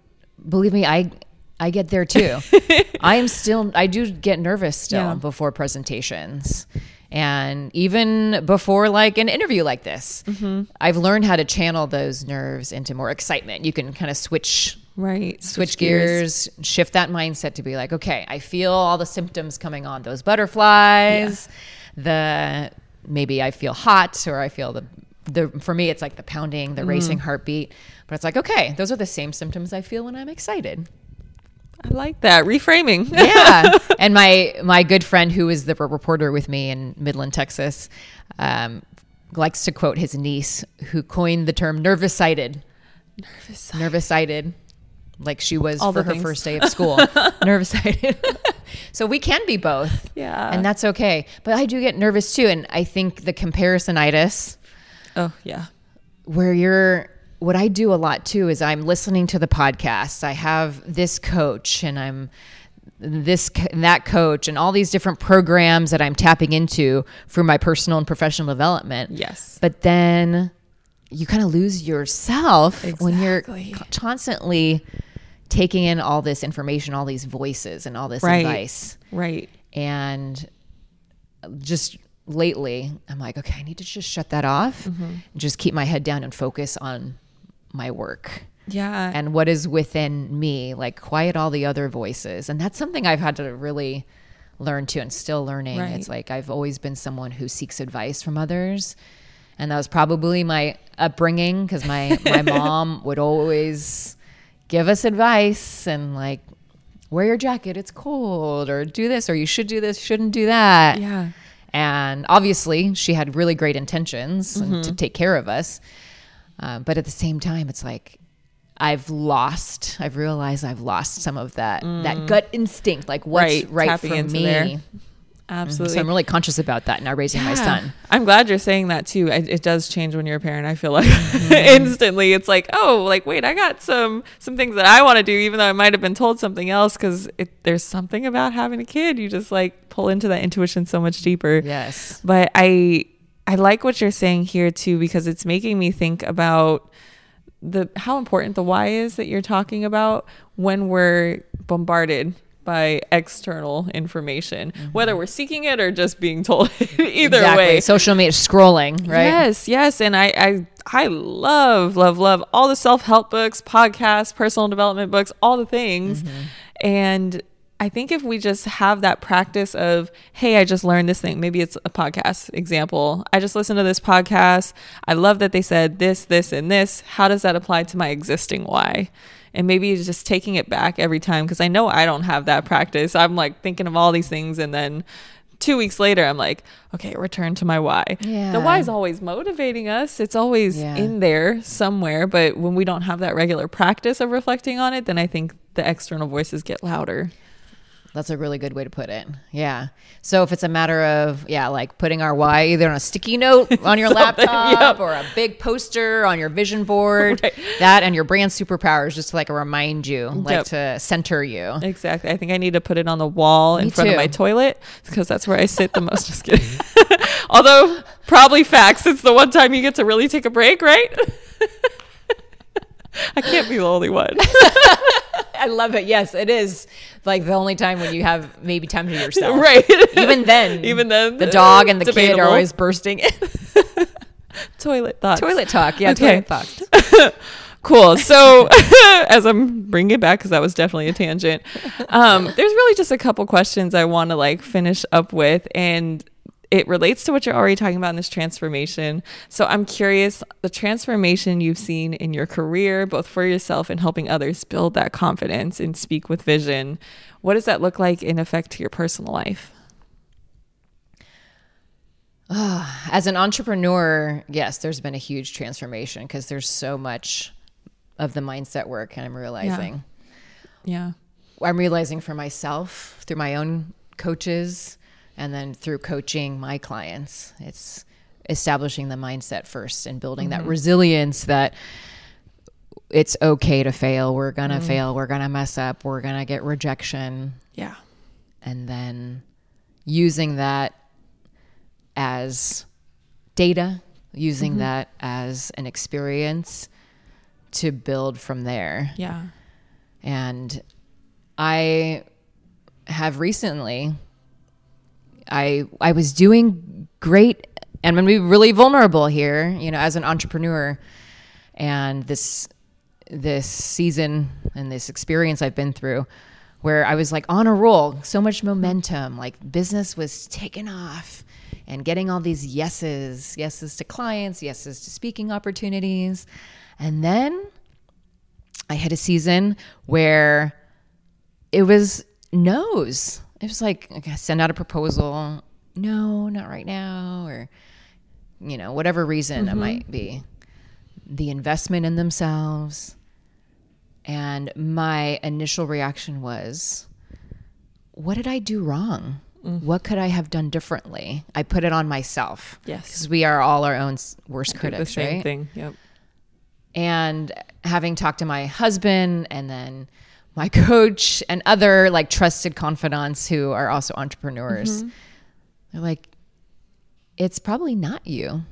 believe me, I I get there too. I am still I do get nervous still Yeah. before presentations. And even before like an interview like this, Mm-hmm. I've learned how to channel those nerves into more excitement. You can kind of switch Right. switch gears, shift that mindset to be like, okay, I feel all the symptoms coming on, those butterflies, the maybe I feel hot or I feel the the for me it's like the pounding, the racing heartbeat. But it's like, okay, those are the same symptoms I feel when I'm excited. I like that. Reframing. Yeah. and my my good friend who is the reporter with me in Midland, Texas, um, likes to quote his niece who coined the term nervous sighted. Nervous sighted. Like she was All for her things. first day of school. nervous sighted. so we can be both. Yeah. And that's okay. But I do get nervous too. And I think the comparisonitis Oh, yeah. where you're what I do a lot too is I'm listening to the podcasts. I have this coach and I'm this that coach and all these different programs that I'm tapping into for my personal and professional development. Yes. But then you kind of lose yourself when you're constantly taking in all this information, all these voices and all this Right. advice Right. and just lately i'm like okay i need to just shut that off Mm-hmm. and just keep my head down and focus on my work Yeah. and what is within me like quiet all the other voices and that's something i've had to really learn to and still learning Right. it's like i've always been someone who seeks advice from others and that was probably my upbringing because my my mom would always give us advice and like wear your jacket it's cold or do this or you should do this shouldn't do that yeah. and obviously, she had really great intentions Mm-hmm. to take care of us. Um, but at the same time, it's like I've lost. I've realized I've lost some of that that gut instinct, like what's Mm. Right, right, tapping for me. there. Absolutely. So I'm really conscious about that now, raising my son. I'm glad you're saying that too. It, it does change when you're a parent. I feel like Mm-hmm. instantly it's like, oh, like wait, I got some some things that I want to do, even though I might have been told something else. Because there's something about having a kid, you just like pull into that intuition so much deeper. Yes. But I I like what you're saying here too because it's making me think about the how important the why is that you're talking about when we're bombarded by external information, mm-hmm. whether we're seeking it or just being told. Either exactly. way, social media scrolling, right? Yes, yes, and I, I, I love, love, love all the self help books, podcasts, personal development books, all the things, mm-hmm. and I think if we just have that practice of, hey, I just learned this thing, maybe it's a podcast example. I just listened to this podcast. I love that they said this, this, and this. How does that apply to my existing why? And maybe just taking it back every time because I know I don't have that practice. I'm like thinking of all these things and then two weeks later i'm like okay return to my why yeah. the why is always motivating us it's always yeah. in there somewhere but when we don't have that regular practice of reflecting on it then i think the external voices get louder that's a really good way to put it. Yeah. So if it's a matter of yeah, like putting our why either on a sticky note on your laptop yep. or a big poster on your vision board, right. that and your brand superpowers just to like remind you, like yep. to center you. Exactly. I think I need to put it on the wall Me in front too. of my toilet because that's where I sit the most. just kidding. Although probably facts. It's the one time you get to really take a break, right? I can't be the only one. I love it. Yes, it is like the only time when you have maybe time to yourself. Right. Even then. Even then. The dog and the debatable. kid are always bursting in. toilet thoughts. Toilet talk. Yeah, okay. toilet thoughts. cool. So, as I'm bringing it back, because that was definitely a tangent, um, there's really just a couple questions I want to like finish up with. And it relates to what you're already talking about in this transformation. So I'm curious the transformation you've seen in your career, both for yourself and helping others build that confidence and speak with vision. What does that look like in effect to your personal life? Ah, as an entrepreneur, yes, there's been a huge transformation because there's so much of the mindset work, and I'm realizing. Yeah. yeah. I'm realizing for myself through my own coaches and then through coaching my clients it's establishing the mindset first and building mm-hmm. that resilience that it's okay to fail we're gonna mm. fail we're gonna mess up we're gonna get rejection yeah and then using that as data using mm-hmm. that as an experience to build from there yeah and i have recently I I was doing great and I'm gonna be really vulnerable here, you know, as an entrepreneur. And this this season and this experience I've been through where I was like on a roll, so much momentum, like business was taking off and getting all these yeses, yeses to clients, yeses to speaking opportunities. And then I had a season where it was no's it was like okay, send out a proposal. No not right now or you know whatever reason mm-hmm. it might be. The investment in themselves. And my initial reaction was what did i do wrong? Mm. what could i have done differently? I put it on myself. Yes. Because we are all our own worst critics the same right? thing. Yep. And having talked to my husband and then my coach and other like trusted confidants who are also entrepreneurs. Mm-hmm. They're like, it's probably not you.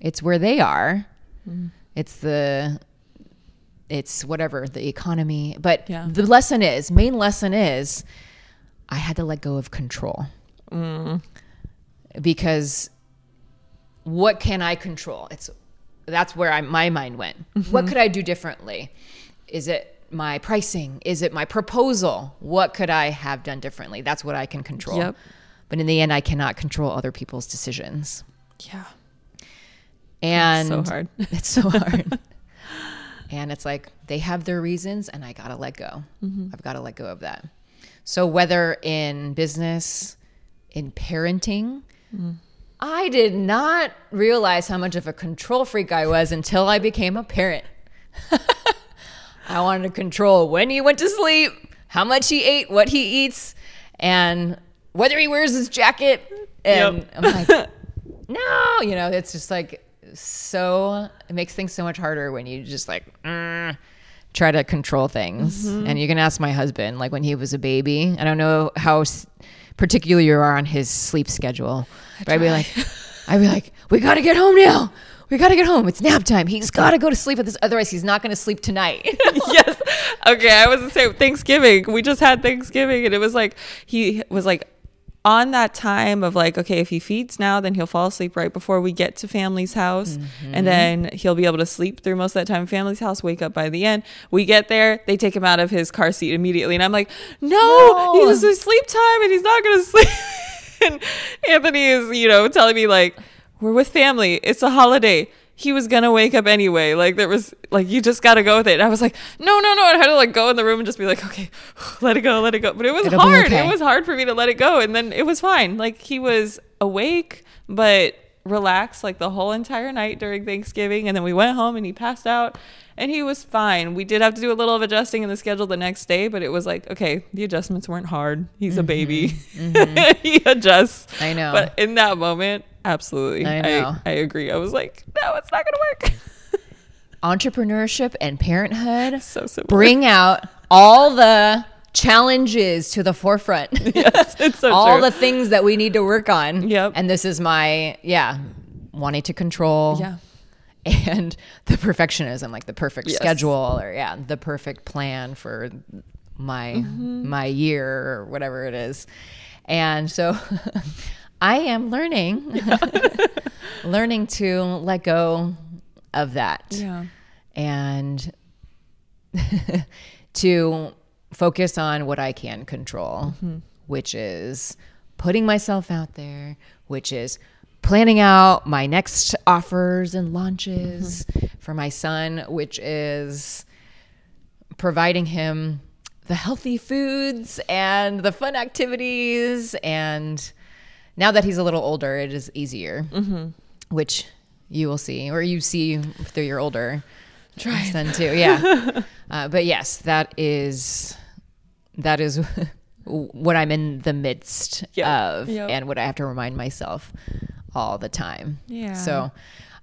It's where they are. Mm. It's the it's whatever the economy. But yeah. the lesson is, main lesson is I had to let go of control. Mm. Because what can I control? It's that's where I, my mind went. Mm-hmm. What could I do differently? Is it my pricing? Is it my proposal? What could I have done differently? That's what I can control. Yep. But in the end, I cannot control other people's decisions. Yeah. And it's so hard. It's so hard. and it's like they have their reasons, and I got to let go. Mm-hmm. I've got to let go of that. So, whether in business, in parenting, mm. I did not realize how much of a control freak I was until I became a parent. I wanted to control when he went to sleep, how much he ate, what he eats, and whether he wears his jacket. And yep. I'm like, no, you know, it's just like so, it makes things so much harder when you just like, mm, try to control things. Mm-hmm. And you can ask my husband, like when he was a baby, I don't know how particular you are on his sleep schedule, but I'd be like, I'd be like, we got to get home now. We got to get home. It's nap time. He's got to go to sleep at this. Otherwise, he's not going to sleep tonight. yes. Okay. I was the same. Thanksgiving. We just had Thanksgiving, and it was like he was like on that time of like, okay, if he feeds now, then he'll fall asleep right before we get to family's house. Mm-hmm. And then he'll be able to sleep through most of that time. Family's house, wake up by the end. We get there, they take him out of his car seat immediately. And I'm like, no, No. he's his sleep time and he's not going to sleep. and Anthony is, you know, telling me like, we're with family. It's a holiday. He was gonna wake up anyway. Like there was like you just gotta go with it. And I was like, no, no, no. I had to like go in the room and just be like, okay, let it go, let it go. But it was It'll hard. okay. It was hard for me to let it go. And then it was fine. Like he was awake, but relaxed like the whole entire night during Thanksgiving. And then we went home and he passed out and he was fine. We did have to do a little of adjusting in the schedule the next day, but it was like, okay, the adjustments weren't hard. He's a baby. he adjusts. Mm-hmm. I know. But in that moment, absolutely. I know. I, agree. I was like, no, it's not going to work. Entrepreneurship and parenthood so bring out all the challenges to the forefront. yes, it's so all true. the things that we need to work on. Yep. And this is my, yeah, wanting to control. yeah. and the perfectionism like the perfect Yes. schedule or yeah the perfect plan for my Mm-hmm. my year or whatever it is and so i am learning learning to let go of that Yeah. and to focus on what I can control, mm-hmm. which is putting myself out there, which is planning out my next offers and launches mm-hmm. for my son, which is providing him the healthy foods and the fun activities. And now that he's a little older, it is easier, which you will see, or you see through your older son too. Yeah. uh, but yes, that is that is what I'm in the midst Yep. of, Yep. and what I have to remind myself all the time. Yeah. So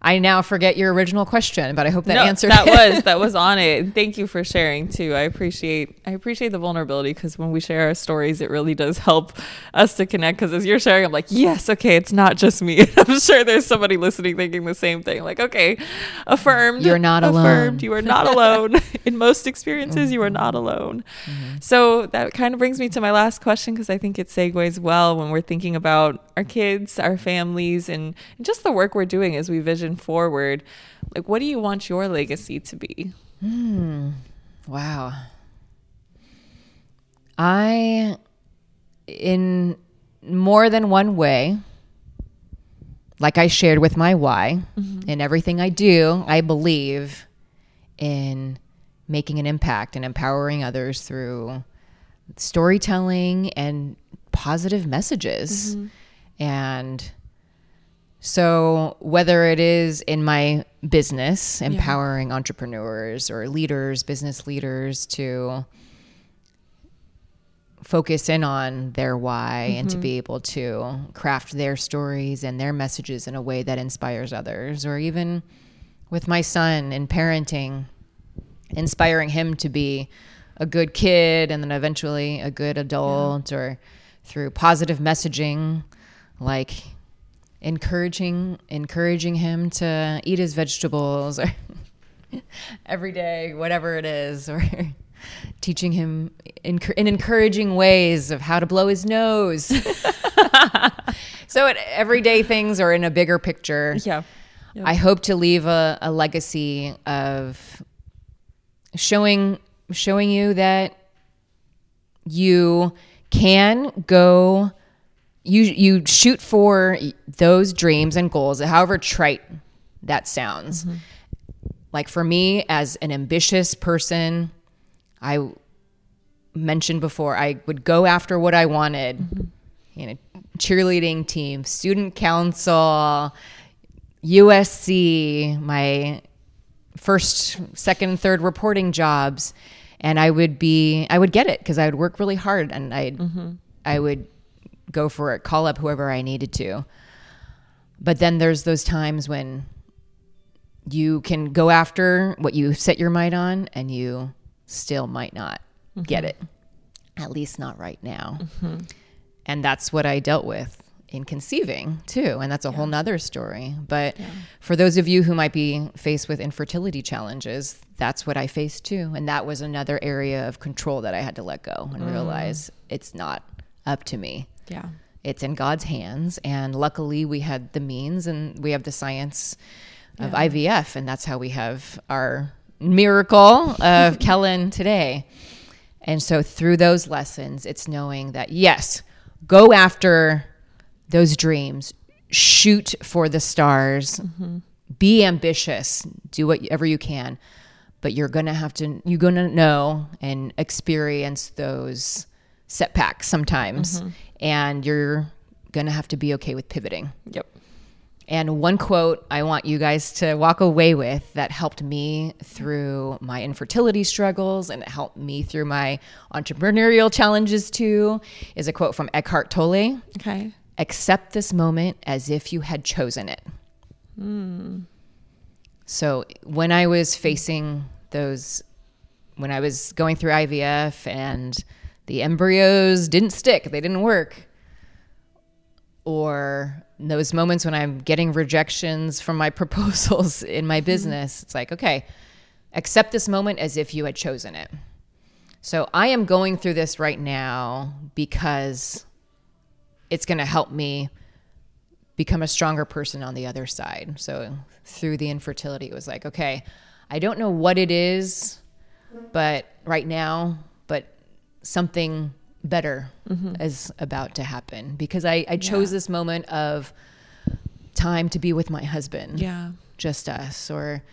I now forget your original question, but I hope that no, answered that it. was that was on it. Thank you for sharing too. I appreciate I appreciate the vulnerability because when we share our stories, it really does help us to connect. Because as you're sharing, I'm like, yes, okay, it's not just me. I'm sure there's somebody listening thinking the same thing. Like, okay, affirmed. You're not affirmed. alone. You are not alone. In most experiences, you are mm-hmm. not alone. Mm-hmm. So that kind of brings me to my last question because I think it segues well when we're thinking about our kids, our families, and, and just the work we're doing as we vision forward. Like, what do you want your legacy to be? Hmm. Wow. I, in more than one way, like I shared with my why, mm-hmm. in everything I do, I believe in making an impact and empowering others through storytelling and positive messages. Mm-hmm. And so, whether it is in my business, empowering entrepreneurs or leaders, business leaders to focus in on their why and to mm-hmm. be able to craft their stories and their messages in a way that inspires others, or even with my son in parenting, inspiring him to be a good kid and then eventually a good adult, or through positive messaging like encouraging encouraging him to eat his vegetables or every day whatever it is or teaching him in, in encouraging ways of how to blow his nose so it, everyday things are in a bigger picture Yeah. I hope to leave a, a legacy of showing showing you that you can go you you shoot for those dreams and goals however trite that sounds. Mm-hmm. Like for me as an ambitious person i mentioned before i would go after what i wanted. Mm-hmm. You know cheerleading team student council usc my first, second, third reporting jobs, and I would be I would get it because I would work really hard and mm-hmm. I would I would go for it, call up whoever I needed to. But then there's those times when you can go after what you set your mind on and you still might not get mm-hmm. it. At least not right now. Mm-hmm. And that's what I dealt with in conceiving too. And that's a whole nother story. But for those of you who might be faced with infertility challenges, that's what I faced too. And that was another area of control that I had to let go and mm. realize it's not up to me. Yeah. It's in God's hands. And luckily, we had the means and we have the science of IVF. And that's how we have our miracle of Kellen today. And so, through those lessons, it's knowing that yes, go after those dreams, shoot for the stars, mm-hmm. be ambitious, do whatever you can. But you're going to have to, you're going to know and experience those setbacks sometimes. Mm-hmm. And you're going to have to be okay with pivoting. Yep. And one quote I want you guys to walk away with that helped me through my infertility struggles and it helped me through my entrepreneurial challenges too is a quote from Eckhart Tolle Okay. Accept this moment as if you had chosen it. Hmm. So when I was facing those, when I was going through IVF and the embryos didn't stick, they didn't work, or those moments when I'm getting rejections from my proposals in my mm-hmm. business, it's like, okay, accept this moment as if you had chosen it. So I am going through this right now because it's going to help me become a stronger person on the other side. So through the infertility, it was like, okay, I don't know what it is, but right now, something better mm-hmm. is about to happen because I, I chose this moment of time to be with my husband Yeah. just us or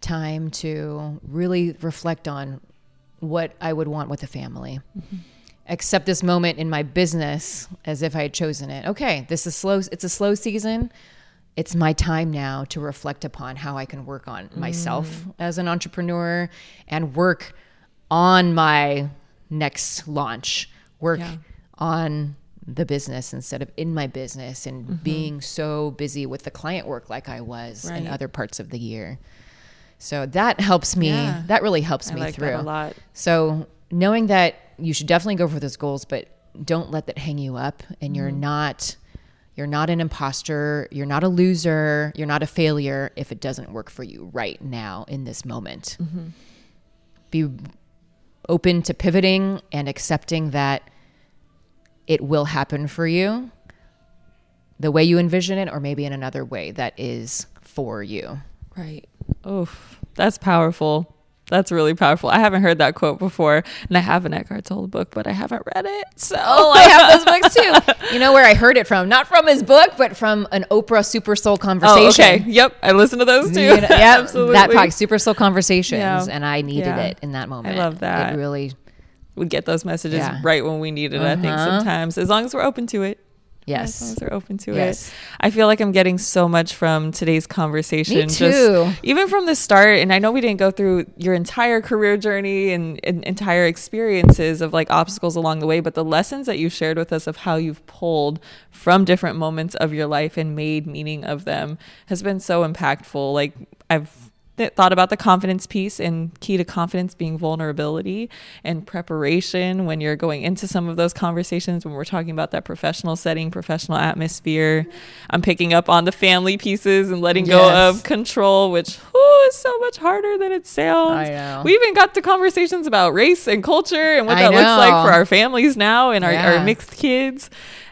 time to really reflect on what I would want with a family. Mm-hmm. Accept this moment in my business as if I had chosen it. Okay, this is slow it's a slow season. It's my time now to reflect upon how I can work on myself mm. as an entrepreneur and work on my next launch. Work Yeah. on the business instead of in my business and Mm-hmm. being so busy with the client work like I was in other parts of the year. So that helps me. Yeah. That really helps I me like through. a lot. So knowing that you should definitely go for those goals, but don't let that hang you up and you're Mm-hmm. not you're not an imposter, you're not a loser, you're not a failure if it doesn't work for you right now in this moment. Mm-hmm. Be open to pivoting and accepting that it will happen for you the way you envision it or maybe in another way that is for you. Right. Oof. That's powerful. That's really powerful. I haven't heard that quote before, and I have an Eckhart Tolle book, but I haven't read it. So Oh, I have those books too. You know where I heard it from? Not from his book, but from an Oprah Super Soul Conversation. Oh, okay. Yep. I listen to those too. You know, yeah, Absolutely. that podcast, Super Soul Conversations, Yeah. and I needed Yeah. it in that moment. I love that. It really, we get those messages Yeah. right when we need it. I think Uh-huh. sometimes, as long as we're open to it. As long yes, as we're open to Yes. it. I feel like I'm getting so much from today's conversation. Me too. Just even from the start. And I know we didn't go through your entire career journey and, and entire experiences of like obstacles along the way, but the lessons that you shared with us of how you've pulled from different moments of your life and made meaning of them has been so impactful. Like I've th- thought about the confidence piece and key to confidence being vulnerability and preparation when you're going into some of those conversations when we're talking about that professional setting professional atmosphere. I'm picking up on the family pieces and letting go of control which whew, is so much harder than it sounds. Know. we even got to conversations about race and culture and what I that looks like for our families now and our, Yeah. our mixed kids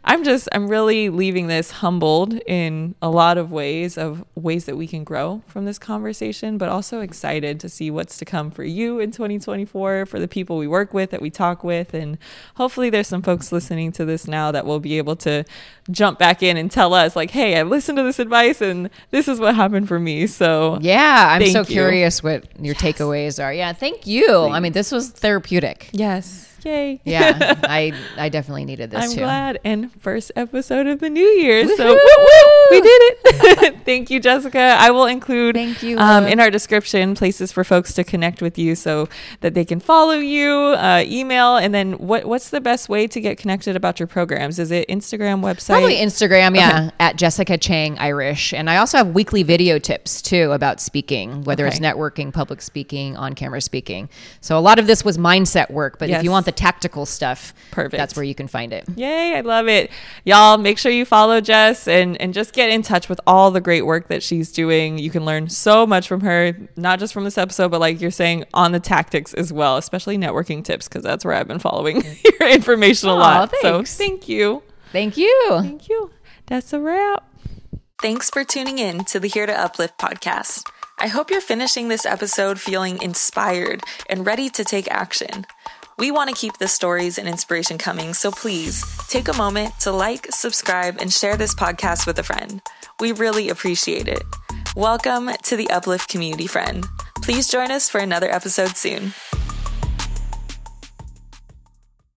i'm just i'm really leaving this humbled in a lot of ways of ways that we can grow from this conversation but also excited to see what's to come for you in 2024 for the people we work with that we talk with and hopefully there's some folks listening to this now that will be able to jump back in and tell us like hey i listened to this advice and this is what happened for me so yeah. I'm so you. curious what your takeaways are. Yeah, thank you. I mean, this was therapeutic. yes yay Yeah, I I definitely needed this I'm too. glad. And first episode of the new year. So woo, woo, we did it. Thank you, Jessica. I will include Thank you, um, in our description places for folks to connect with you so that they can follow you, uh, email, and then what what's the best way to get connected about your programs? Is it Instagram, website? Probably Instagram, yeah, at Jessica Chang Irish. And I also have weekly video tips too about speaking, whether it's networking, public speaking, on camera speaking. So a lot of this was mindset work, but if you want the tactical stuff, Perfect. That's where you can find it. Yay, I love it. Y'all make sure you follow Jess and, and just get in touch with all the great work that she's doing. You can learn so much from her, not just from this episode, but like you're saying on the tactics as well, especially networking tips, because that's where I've been following your information a Aw, lot. So thank you. Thank you. Thank you. That's a wrap. Thanks for tuning in to the Here to Uplift podcast. I hope you're finishing this episode feeling inspired and ready to take action. We want to keep the stories and inspiration coming, so please take a moment to like, subscribe, and share this podcast with a friend. We really appreciate it. Welcome to the Uplift community, friend. Please join us for another episode soon.